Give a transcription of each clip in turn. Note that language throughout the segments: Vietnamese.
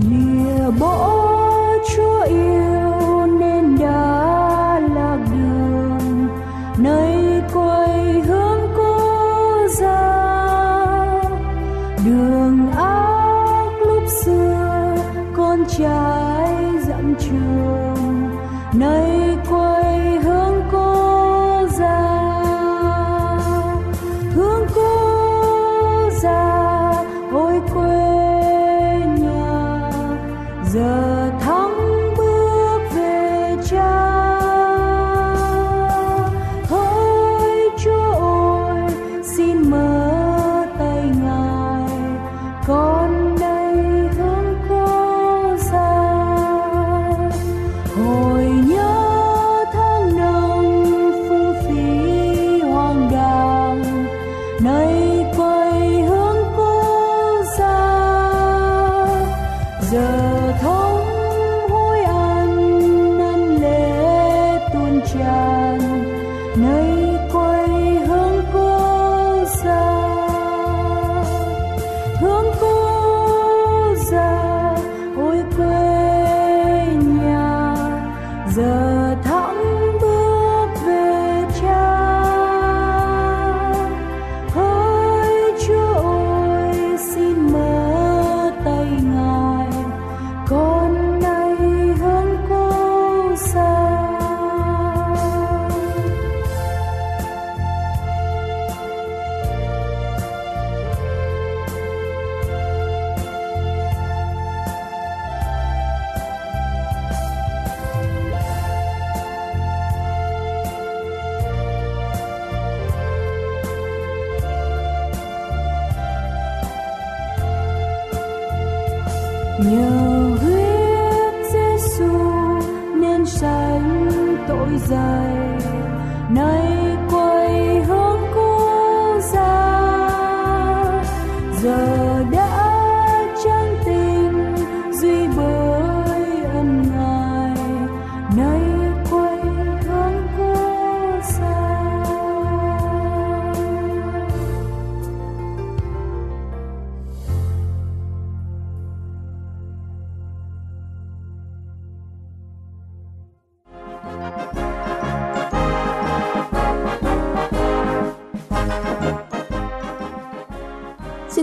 Lìa bỗng dài. Nay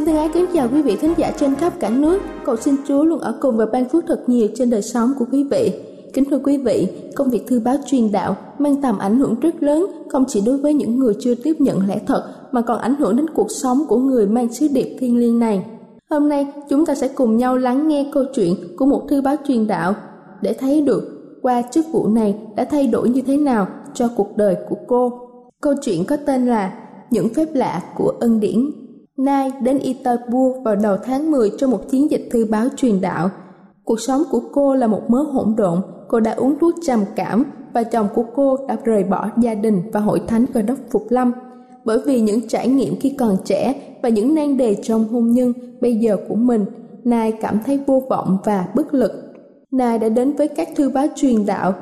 thân ái kính chào quý vị thính giả trên khắp cả nước. Cầu xin Chúa luôn ở cùng và ban phước thật nhiều trên đời sống của quý vị. Kính thưa quý vị, công việc thư báo truyền đạo mang tầm ảnh hưởng rất lớn không chỉ đối với những người chưa tiếp nhận lẽ thật mà còn ảnh hưởng đến cuộc sống của người mang sứ điệp thiên liêng này. Hôm nay chúng ta sẽ cùng nhau lắng nghe câu chuyện của một thư báo truyền đạo để thấy được qua chức vụ này đã thay đổi như thế nào cho cuộc đời của cô. Câu chuyện có tên là Những phép lạ của ân điển Nai đến Istanbul vào đầu tháng 10 trong một chiến dịch thư báo truyền đạo. Cuộc sống của cô là một mớ hỗn độn, cô đã uống thuốc trầm cảm và chồng của cô đã rời bỏ gia đình và hội thánh cơ đốc Phục Lâm. Bởi vì những trải nghiệm khi còn trẻ và những nan đề trong hôn nhân bây giờ của mình, Nai cảm thấy vô vọng và bất lực. Nai đã đến với các thư báo truyền đạo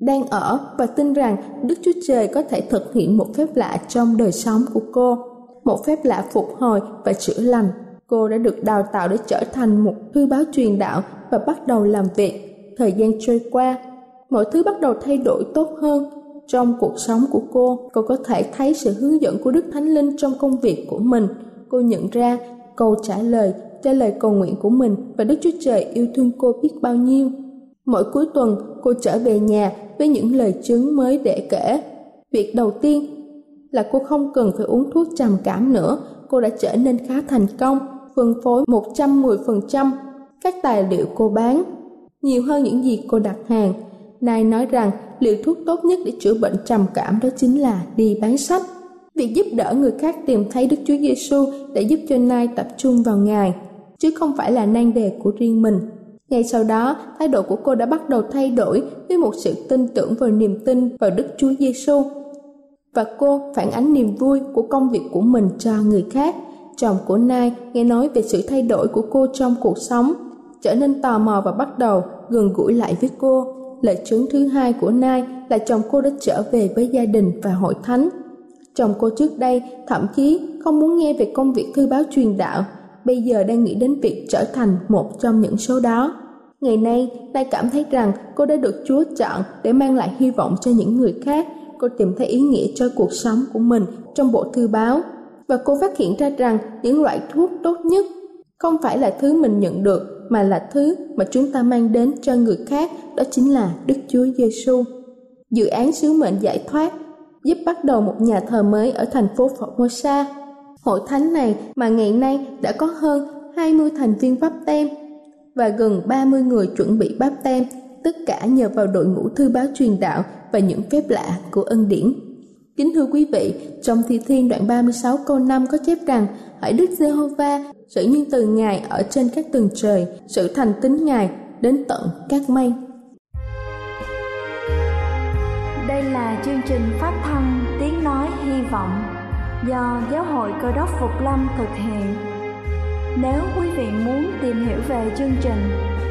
đang ở và tin rằng Đức Chúa Trời có thể thực hiện một phép lạ trong đời sống của cô, một phép lạ phục hồi và chữa lành. Cô đã được đào tạo để trở thành một thư báo truyền đạo và bắt đầu làm việc. Thời gian trôi qua, mọi thứ bắt đầu thay đổi tốt hơn. Trong cuộc sống của cô, cô có thể thấy sự hướng dẫn của Đức Thánh Linh trong công việc của mình. Cô nhận ra câu trả lời cho lời cầu nguyện của mình và Đức Chúa Trời yêu thương cô biết bao nhiêu. Mỗi cuối tuần, cô trở về nhà với những lời chứng mới để kể. Việc đầu tiên là cô không cần phải uống thuốc trầm cảm nữa, cô đã trở nên khá thành công, phân phối 110% các tài liệu cô bán, nhiều hơn những gì cô đặt hàng. Nai nói rằng liệu thuốc tốt nhất để chữa bệnh trầm cảm đó chính là đi bán sách. Việc giúp đỡ người khác tìm thấy Đức Chúa Giêsu để giúp cho Nai tập trung vào Ngài, chứ không phải là nan đề của riêng mình. Ngay sau đó, thái độ của cô đã bắt đầu thay đổi với một sự tin tưởng và niềm tin vào Đức Chúa Giêsu. Và cô phản ánh niềm vui của công việc của mình cho người khác. Chồng của Nai nghe nói về sự thay đổi của cô trong cuộc sống, trở nên tò mò và bắt đầu gần gũi lại với cô. Lời chứng thứ hai của Nai là chồng cô đã trở về với gia đình và hội thánh. Chồng cô trước đây thậm chí không muốn nghe về công việc thư báo truyền đạo, bây giờ đang nghĩ đến việc trở thành một trong những số đó. Ngày nay, Nai cảm thấy rằng cô đã được Chúa chọn để mang lại hy vọng cho những người khác. Cô tìm thấy ý nghĩa cho cuộc sống của mình trong bộ thư báo. Và cô phát hiện ra rằng những loại thuốc tốt nhất không phải là thứ mình nhận được mà là thứ mà chúng ta mang đến cho người khác đó chính là Đức Chúa Giêsu. Dự án sứ mệnh giải thoát giúp bắt đầu một nhà thờ mới ở thành phố Formosa. Hội thánh này mà ngày nay đã có hơn 20 thành viên bắp tem và gần 30 người chuẩn bị báp tem, tất cả nhờ vào đội ngũ thư báo truyền đạo và những phép lạ của ân điển. Kính thưa quý vị, trong Thi Thiên đoạn 36 câu 5 có chép rằng Hỡi Đức Giê-hô-va, sự nhân từ Ngài ở trên các tầng trời, sự thành tín Ngài đến tận các mây. Đây là chương trình phát thanh Tiếng Nói Hy Vọng do Giáo hội Cơ đốc Phục Lâm thực hiện nếu quý vị muốn tìm hiểu về chương trình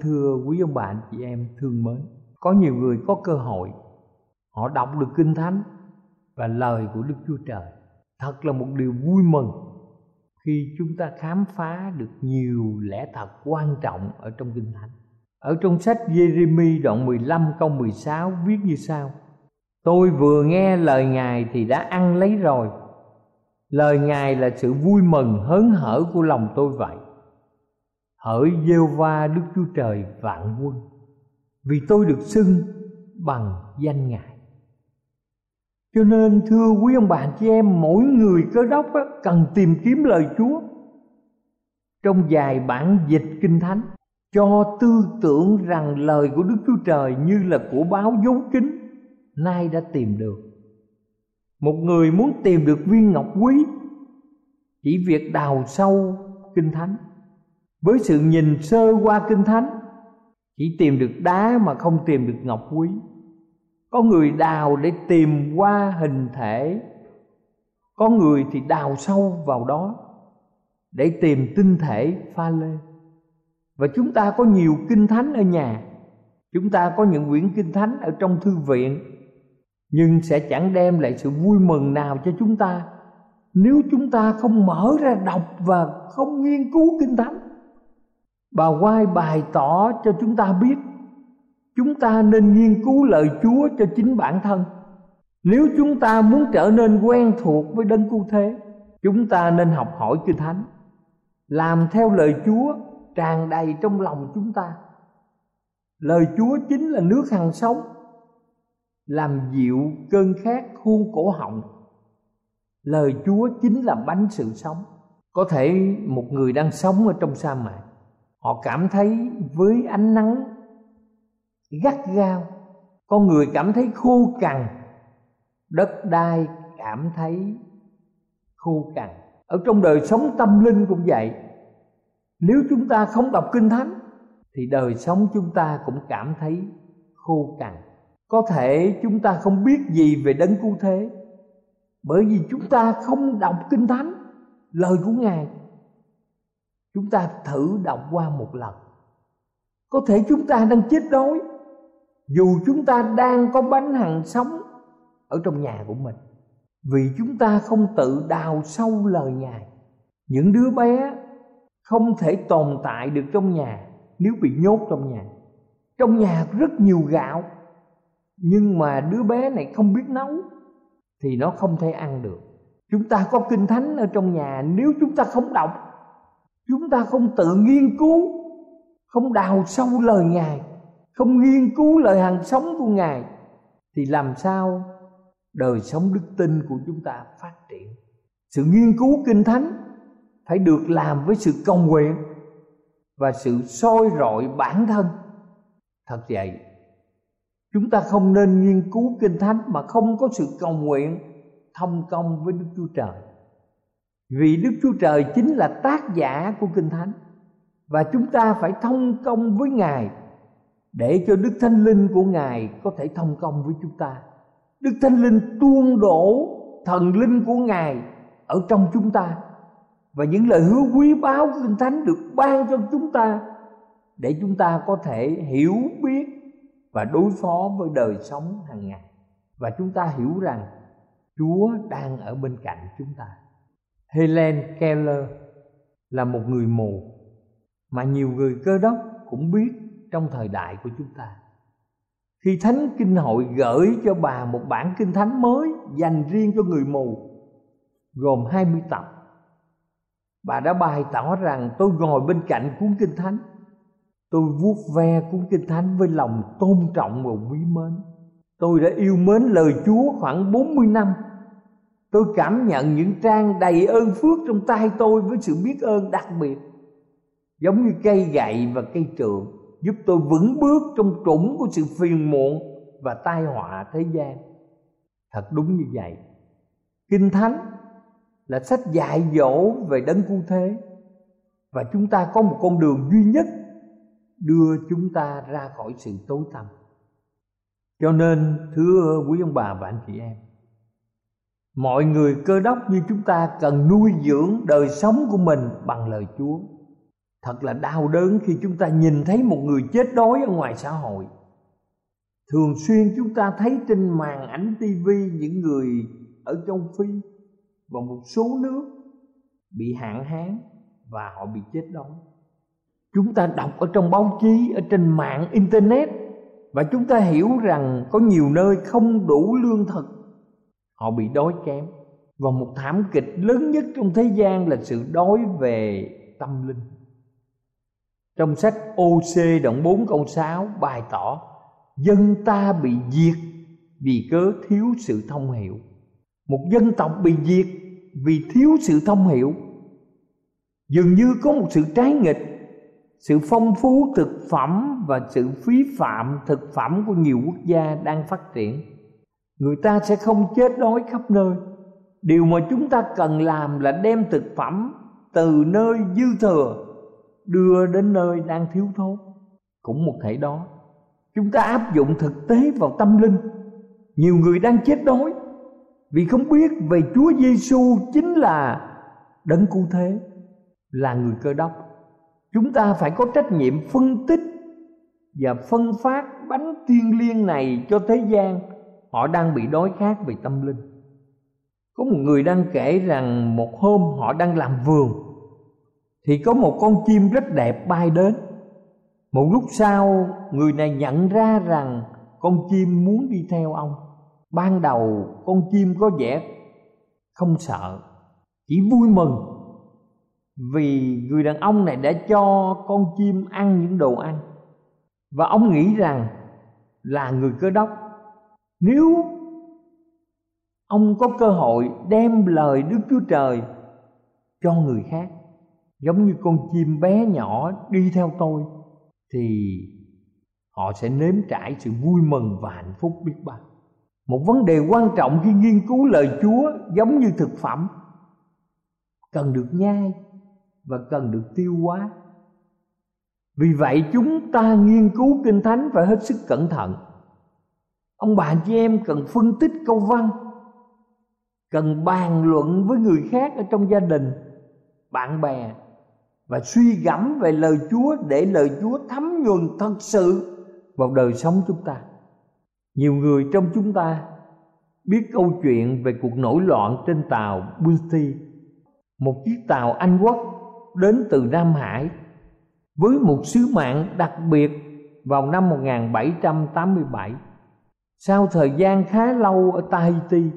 Thưa quý ông bà anh chị em thương mến, có nhiều người có cơ hội, họ đọc được kinh thánh và lời của đức chúa trời. Thật là một điều vui mừng khi chúng ta khám phá được nhiều lẽ thật quan trọng ở trong kinh thánh. Ở trong sách Jeremy đoạn 15 câu 16 viết như sau, Tôi vừa nghe lời Ngài thì đã ăn lấy rồi. Lời Ngài là sự vui mừng hớn hở của lòng tôi vậy. Hỡi gieo va Đức Chúa Trời vạn quân, Vì tôi được xưng bằng danh Ngài. Cho nên, thưa quý ông bà chị em, Mỗi người cơ đốc cần tìm kiếm lời Chúa Trong vài bản dịch kinh thánh, Cho tư tưởng rằng lời của Đức Chúa Trời Như là của báo dấu kính Nay đã tìm được. Một người muốn tìm được viên ngọc quý, Chỉ việc đào sâu kinh thánh với sự nhìn sơ qua kinh thánh, chỉ tìm được đá mà không tìm được ngọc quý. Có người đào để tìm qua hình thể, có người thì đào sâu vào đó để tìm tinh thể pha lê. Và chúng ta có nhiều kinh thánh ở nhà. Chúng ta có những quyển kinh thánh ở trong thư viện, nhưng sẽ chẳng đem lại sự vui mừng nào cho chúng ta nếu chúng ta không mở ra đọc và không nghiên cứu kinh thánh bà quay bày tỏ cho chúng ta biết chúng ta nên nghiên cứu lời Chúa cho chính bản thân. Nếu chúng ta muốn trở nên quen thuộc với đấng cứu thế, chúng ta nên học hỏi Kinh Thánh, làm theo lời Chúa tràn đầy trong lòng chúng ta. Lời Chúa chính là nước hằng sống, làm dịu cơn khát khuôn cổ họng. Lời Chúa chính là bánh sự sống. Có thể một người đang sống ở trong sa mạc họ cảm thấy với ánh nắng gắt gao con người cảm thấy khô cằn, đất đai cảm thấy khô cằn. Ở trong đời sống tâm linh cũng vậy. Nếu chúng ta không đọc kinh thánh, thì đời sống chúng ta cũng cảm thấy khô cằn. Có thể chúng ta không biết gì về đấng cứu thế, bởi vì chúng ta không đọc kinh thánh, lời của ngài chúng ta thử đọc qua một lần. Có thể chúng ta đang chết đói. Dù chúng ta đang có bánh hằng sống ở trong nhà của mình. Vì chúng ta không tự đào sâu lời ngài. Những đứa bé không thể tồn tại được trong nhà nếu bị nhốt trong nhà. Trong nhà rất nhiều gạo, nhưng mà đứa bé này không biết nấu thì nó không thể ăn được. Chúng ta có kinh thánh ở trong nhà nếu chúng ta không đọc chúng ta không tự nghiên cứu, không đào sâu lời ngài, không nghiên cứu lời hàng sống của ngài, thì làm sao đời sống đức tin của chúng ta phát triển? Sự nghiên cứu kinh thánh phải được làm với sự cầu nguyện và sự soi rọi bản thân. Thật vậy, chúng ta không nên nghiên cứu kinh thánh mà không có sự cầu nguyện thông công với đức chúa trời vì Đức Chúa Trời chính là tác giả của Kinh Thánh, Và chúng ta phải thông công với Ngài Để cho Đức Thánh Linh của Ngài có thể thông công với chúng ta. Đức Thánh Linh tuôn đổ thần linh của Ngài ở trong chúng ta, Và những lời hứa quý báu của Kinh Thánh được ban cho chúng ta Để chúng ta có thể hiểu, biết và đối phó với đời sống hàng ngày. Và chúng ta hiểu rằng Chúa đang ở bên cạnh chúng ta. Helen Keller là một người mù mà nhiều người cơ đốc cũng biết trong thời đại của chúng ta. Khi Thánh Kinh Hội gửi cho bà một bản kinh thánh mới dành riêng cho người mù, gồm 20 tập. Bà đã bày tỏ rằng tôi ngồi bên cạnh cuốn kinh thánh. Tôi vuốt ve cuốn kinh thánh với lòng tôn trọng và quý mến. Tôi đã yêu mến lời Chúa khoảng 40 năm Tôi cảm nhận những trang đầy ơn phước trong tay tôi với sự biết ơn đặc biệt. Giống như cây gậy và cây trượng, Giúp tôi vững bước trong trũng của sự phiền muộn và tai họa thế gian. Thật đúng như vậy. Kinh Thánh là sách dạy dỗ về đấng cứu thế. Và chúng ta có một con đường duy nhất Đưa chúng ta ra khỏi sự tối tăm. Cho nên, thưa quý ông bà và anh chị em mọi người cơ đốc như chúng ta cần nuôi dưỡng đời sống của mình bằng lời chúa. Thật là đau đớn khi chúng ta nhìn thấy một người chết đói ở ngoài xã hội. Thường xuyên chúng ta thấy trên màn ảnh tivi những người ở châu phi và một số nước bị hạn hán và họ bị chết đói. Chúng ta đọc ở trong báo chí, ở trên mạng internet và chúng ta hiểu rằng có nhiều nơi không đủ lương thực họ bị đói kém. Và một thảm kịch lớn nhất trong thế gian là sự đói về tâm linh. Trong sách OC đoạn 4 câu 6 bày tỏ, dân ta bị diệt vì cớ thiếu sự thông hiểu. Một dân tộc bị diệt vì thiếu sự thông hiểu. Dường như có một sự trái nghịch, sự phong phú thực phẩm và sự phí phạm thực phẩm của nhiều quốc gia đang phát triển người ta sẽ không chết đói khắp nơi. Điều mà chúng ta cần làm là đem thực phẩm từ nơi dư thừa đưa đến nơi đang thiếu thốn. Cũng một thể đó, chúng ta áp dụng thực tế vào tâm linh. Nhiều người đang chết đói vì không biết về Chúa Giêsu chính là đấng cứu thế, là người cơ đốc. Chúng ta phải có trách nhiệm phân tích và phân phát bánh thiên liêng này cho thế gian họ đang bị đói khát về tâm linh. Có một người đang kể rằng một hôm họ đang làm vườn, thì có một con chim rất đẹp bay đến. Một lúc sau, người này nhận ra rằng con chim muốn đi theo ông. Ban đầu, con chim có vẻ không sợ, chỉ vui mừng vì người đàn ông này đã cho con chim ăn những đồ ăn. Và ông nghĩ rằng là người cơ đốc nếu ông có cơ hội đem lời đức chúa trời cho người khác, giống như con chim bé nhỏ đi theo tôi, thì họ sẽ nếm trải sự vui mừng và hạnh phúc biết bao. Một vấn đề quan trọng khi nghiên cứu lời chúa giống như thực phẩm, cần được nhai và cần được tiêu hóa. Vì vậy chúng ta nghiên cứu kinh thánh phải hết sức cẩn thận ông bà chị em cần phân tích câu văn cần bàn luận với người khác ở trong gia đình bạn bè và suy gẫm về lời Chúa để lời Chúa thấm nhuần thật sự vào đời sống chúng ta. Nhiều người trong chúng ta biết câu chuyện về cuộc nổi loạn trên tàu Bounty, một chiếc tàu Anh Quốc đến từ Nam Hải với một sứ mạng đặc biệt vào năm 1787. Sau thời gian khá lâu ở Tahiti,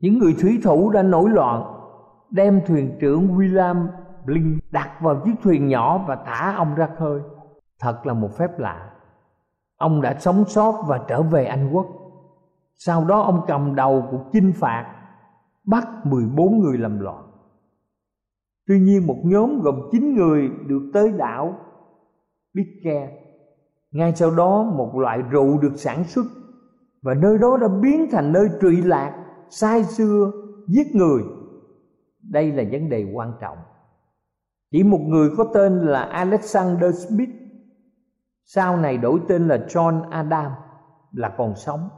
những người thủy thủ đã nổi loạn, đem thuyền trưởng William Blink đặt vào chiếc thuyền nhỏ và thả ông ra khơi. Thật là một phép lạ. Ông đã sống sót và trở về Anh Quốc. Sau đó ông cầm đầu cuộc chinh phạt, bắt 14 người làm loạn. Tuy nhiên một nhóm gồm 9 người được tới đảo Pitcairn. Ngay sau đó một loại rượu được sản xuất và nơi đó đã biến thành nơi trụy lạc, sai xưa, giết người. Đây là vấn đề quan trọng. Chỉ một người có tên là Alexander Smith sau này đổi tên là John Adam là còn sống.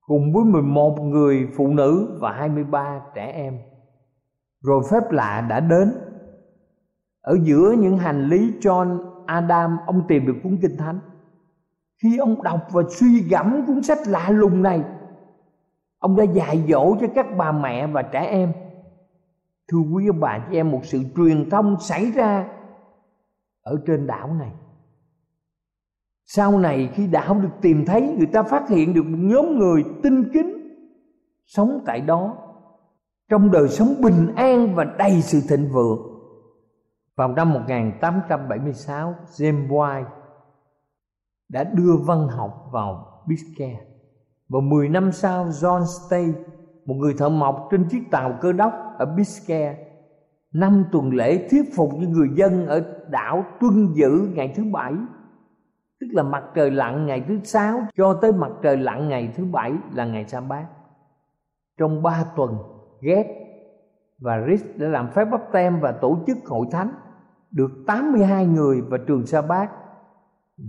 Cùng với 11 người phụ nữ và 23 trẻ em. Rồi phép lạ đã đến. Ở giữa những hành lý John Adam ông tìm được cuốn kinh thánh khi ông đọc và suy gẫm cuốn sách lạ lùng này, ông đã dạy dỗ cho các bà mẹ và trẻ em. Thưa quý ông bà chị em một sự truyền thông xảy ra ở trên đảo này. Sau này khi đảo được tìm thấy, người ta phát hiện được một nhóm người tinh kính sống tại đó, trong đời sống bình an và đầy sự thịnh vượng. Vào năm 1876 James White đã đưa văn học vào Biscay. và 10 năm sau John Stay một người thợ mộc trên chiếc tàu cơ đốc ở Biscay, năm tuần lễ thuyết phục những người dân ở đảo tuân giữ ngày thứ bảy tức là mặt trời lặn ngày thứ sáu cho tới mặt trời lặn ngày thứ bảy là ngày sa bát trong ba tuần Ghét và Rich đã làm phép bắp tem và tổ chức hội thánh được 82 người và trường sa bát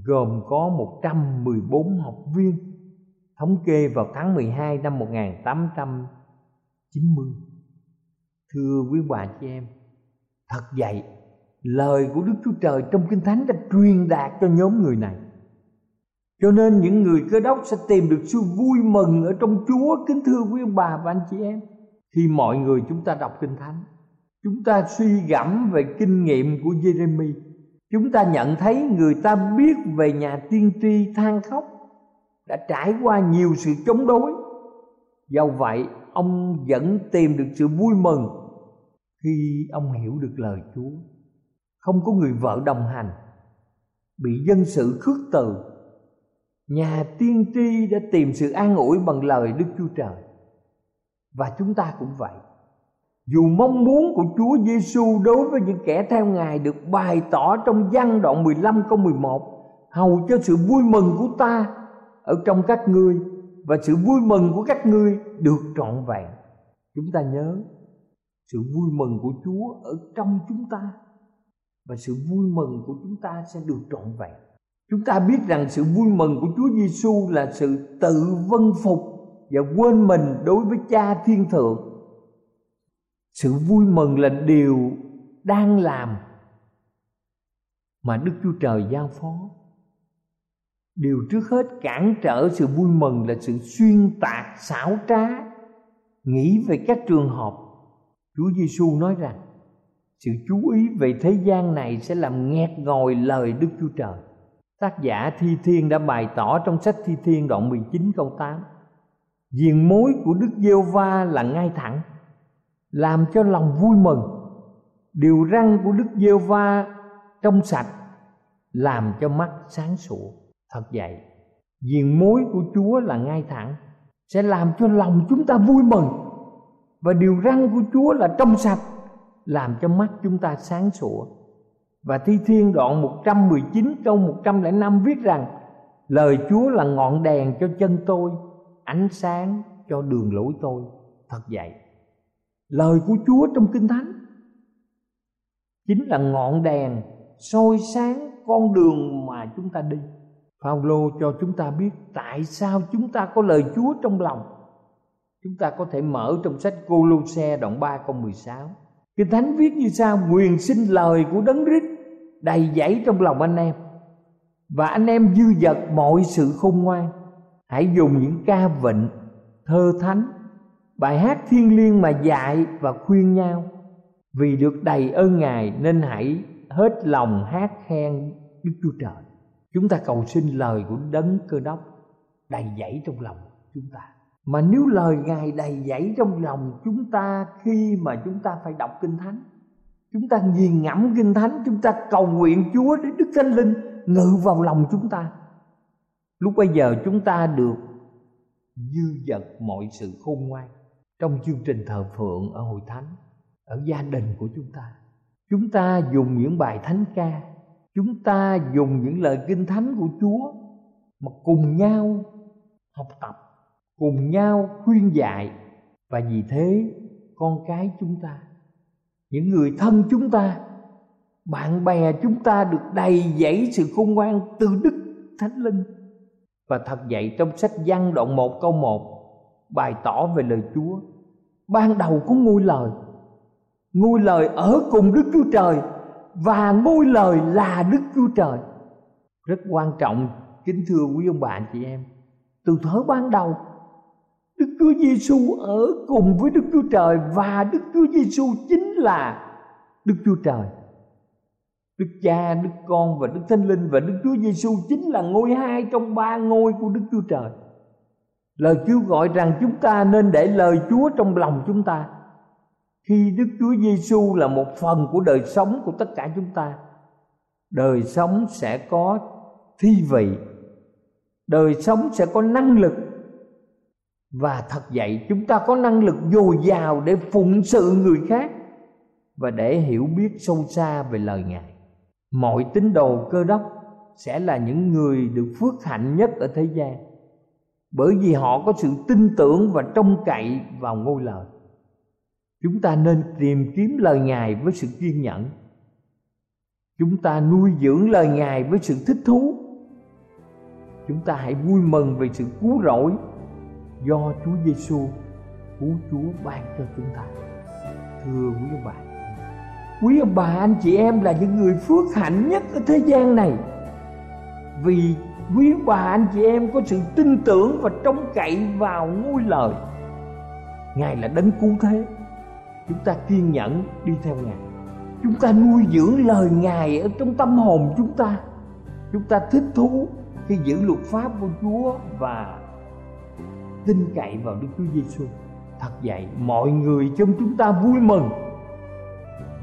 gồm có 114 học viên thống kê vào tháng 12 năm 1890 thưa quý bà chị em thật vậy lời của Đức Chúa Trời trong Kinh Thánh đã truyền đạt cho nhóm người này. Cho nên những người cơ đốc sẽ tìm được sự vui mừng ở trong Chúa kính thưa quý bà và anh chị em. Khi mọi người chúng ta đọc Kinh Thánh, chúng ta suy gẫm về kinh nghiệm của Jeremy. Chúng ta nhận thấy người ta biết về nhà tiên tri than khóc đã trải qua nhiều sự chống đối. Do vậy, ông vẫn tìm được sự vui mừng khi ông hiểu được lời Chúa. Không có người vợ đồng hành, bị dân sự khước từ. Nhà tiên tri đã tìm sự an ủi bằng lời Đức Chúa Trời. Và chúng ta cũng vậy. Dù mong muốn của Chúa Giêsu đối với những kẻ theo Ngài được bày tỏ trong văn đoạn 15 câu 11 hầu cho sự vui mừng của ta ở trong các ngươi và sự vui mừng của các ngươi được trọn vẹn. Chúng ta nhớ, sự vui mừng của Chúa ở trong chúng ta và sự vui mừng của chúng ta sẽ được trọn vẹn. Chúng ta biết rằng sự vui mừng của Chúa Giêsu là sự tự vân phục và quên mình đối với Cha Thiên Thượng. Sự vui mừng là điều đang làm mà Đức Chúa Trời giao phó. Điều trước hết cản trở sự vui mừng là sự xuyên tạc xảo trá nghĩ về các trường hợp Chúa Giêsu nói rằng sự chú ý về thế gian này sẽ làm nghẹt ngòi lời Đức Chúa Trời. Tác giả Thi Thiên đã bày tỏ trong sách Thi Thiên đoạn 19 câu 8. Diện mối của Đức Giêsu va là ngay thẳng, làm cho lòng vui mừng. Điều răng của Đức Giêsu va trong sạch, làm cho mắt sáng sủa. Thật vậy, diền mối của Chúa là ngay thẳng, sẽ làm cho lòng chúng ta vui mừng. Và điều răng của Chúa là trong sạch, làm cho mắt chúng ta sáng sủa. Và Thi Thiên đoạn 119 câu 105 viết rằng Lời Chúa là ngọn đèn cho chân tôi, ánh sáng cho đường lối tôi. Thật vậy. Lời của Chúa trong Kinh Thánh chính là ngọn đèn soi sáng con đường mà chúng ta đi. Phaolô cho chúng ta biết tại sao chúng ta có lời Chúa trong lòng. Chúng ta có thể mở trong sách Cô Lô Xe đoạn 3 câu 16. Kinh Thánh viết như sau Quyền sinh lời của Đấng Christ đầy dẫy trong lòng anh em Và anh em dư dật mọi sự khôn ngoan Hãy dùng những ca vịnh, thơ thánh Bài hát thiên liêng mà dạy và khuyên nhau. Vì được đầy ơn Ngài nên hãy hết lòng hát khen Đức Chúa Trời. Chúng ta cầu xin lời của đấng cơ đốc đầy dẫy trong lòng chúng ta. Mà nếu lời ngài đầy dẫy trong lòng chúng ta khi mà chúng ta phải đọc kinh thánh, chúng ta nghiền ngẫm kinh thánh, chúng ta cầu nguyện chúa để đức thánh linh ngự vào lòng chúng ta, lúc bây giờ chúng ta được dư dật mọi sự khôn ngoan trong chương trình thờ phượng ở hội thánh, ở gia đình của chúng ta. Chúng ta dùng những bài thánh ca, chúng ta dùng những lời kinh thánh của chúa mà cùng nhau học tập, cùng nhau khuyên dạy. Và vì thế, con cái chúng ta, những người thân chúng ta, bạn bè chúng ta được đầy dẫy sự khôn ngoan từ đức thánh linh. Và thật vậy trong sách văn đoạn 1 câu 1 Bài tỏ về lời Chúa Ban đầu có ngôi lời Ngôi lời ở cùng Đức Chúa Trời Và ngôi lời là Đức Chúa Trời Rất quan trọng Kính thưa quý ông bà chị em Từ thở ban đầu Đức Chúa Giêsu ở cùng với Đức Chúa Trời và Đức Chúa Giêsu chính là Đức Chúa Trời. Đức Cha, Đức Con và Đức Thánh Linh và Đức Chúa Giêsu chính là ngôi hai trong ba ngôi của Đức Chúa Trời. Lời kêu gọi rằng chúng ta nên để lời Chúa trong lòng chúng ta. Khi Đức Chúa Giêsu là một phần của đời sống của tất cả chúng ta, đời sống sẽ có thi vị, đời sống sẽ có năng lực. Và thật vậy chúng ta có năng lực dồi dào để phụng sự người khác và để hiểu biết sâu xa về lời ngài. Mọi tín đồ cơ đốc sẽ là những người được phước hạnh nhất ở thế gian bởi vì họ có sự tin tưởng và trông cậy vào ngôi lời. Chúng ta nên tìm kiếm lời ngài với sự kiên nhẫn. Chúng ta nuôi dưỡng lời ngài với sự thích thú. Chúng ta hãy vui mừng về sự cứu rỗi do Chúa Giêsu cứu Chúa ban cho chúng ta. Thưa quý bạn, quý ông bà anh chị em là những người phước hạnh nhất ở thế gian này. Vì quý bà anh chị em có sự tin tưởng và trông cậy vào ngôi lời. Ngài là đấng cứu thế. Chúng ta kiên nhẫn đi theo ngài. Chúng ta nuôi dưỡng lời ngài ở trong tâm hồn chúng ta. Chúng ta thích thú khi giữ luật pháp của chúa và tin cậy vào đức chúa giêsu thật vậy, mọi người trong chúng ta vui mừng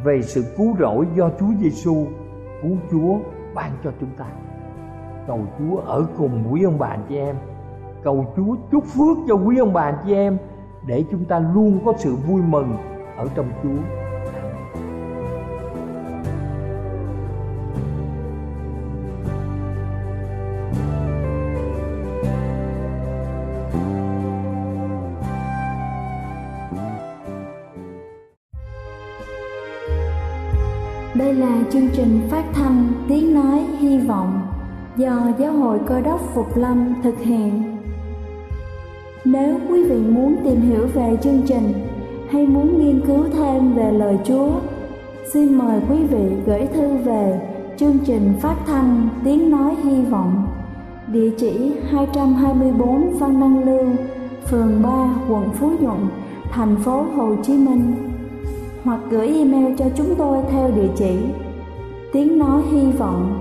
về sự cứu rỗi do Chúa Giêsu cứu Chúa ban cho chúng ta. Cầu Chúa ở cùng quý ông bà chị em. Cầu Chúa chúc phước cho quý ông bà chị em để chúng ta luôn có sự vui mừng ở trong Chúa. Đây là chương trình phát thanh Tiếng Nói Hy Vọng do Giáo hội Cơ đốc Phục Lâm thực hiện. Nếu quý vị muốn tìm hiểu về chương trình hay muốn nghiên cứu thêm về lời Chúa, xin mời quý vị gửi thư về chương trình phát thanh Tiếng Nói Hy Vọng, địa chỉ 224 Văn Đăng Lưu, phường 3, quận Phú Nhuận, thành phố Hồ Chí Minh hoặc gửi email cho chúng tôi theo địa chỉ tiếng nói hy vọng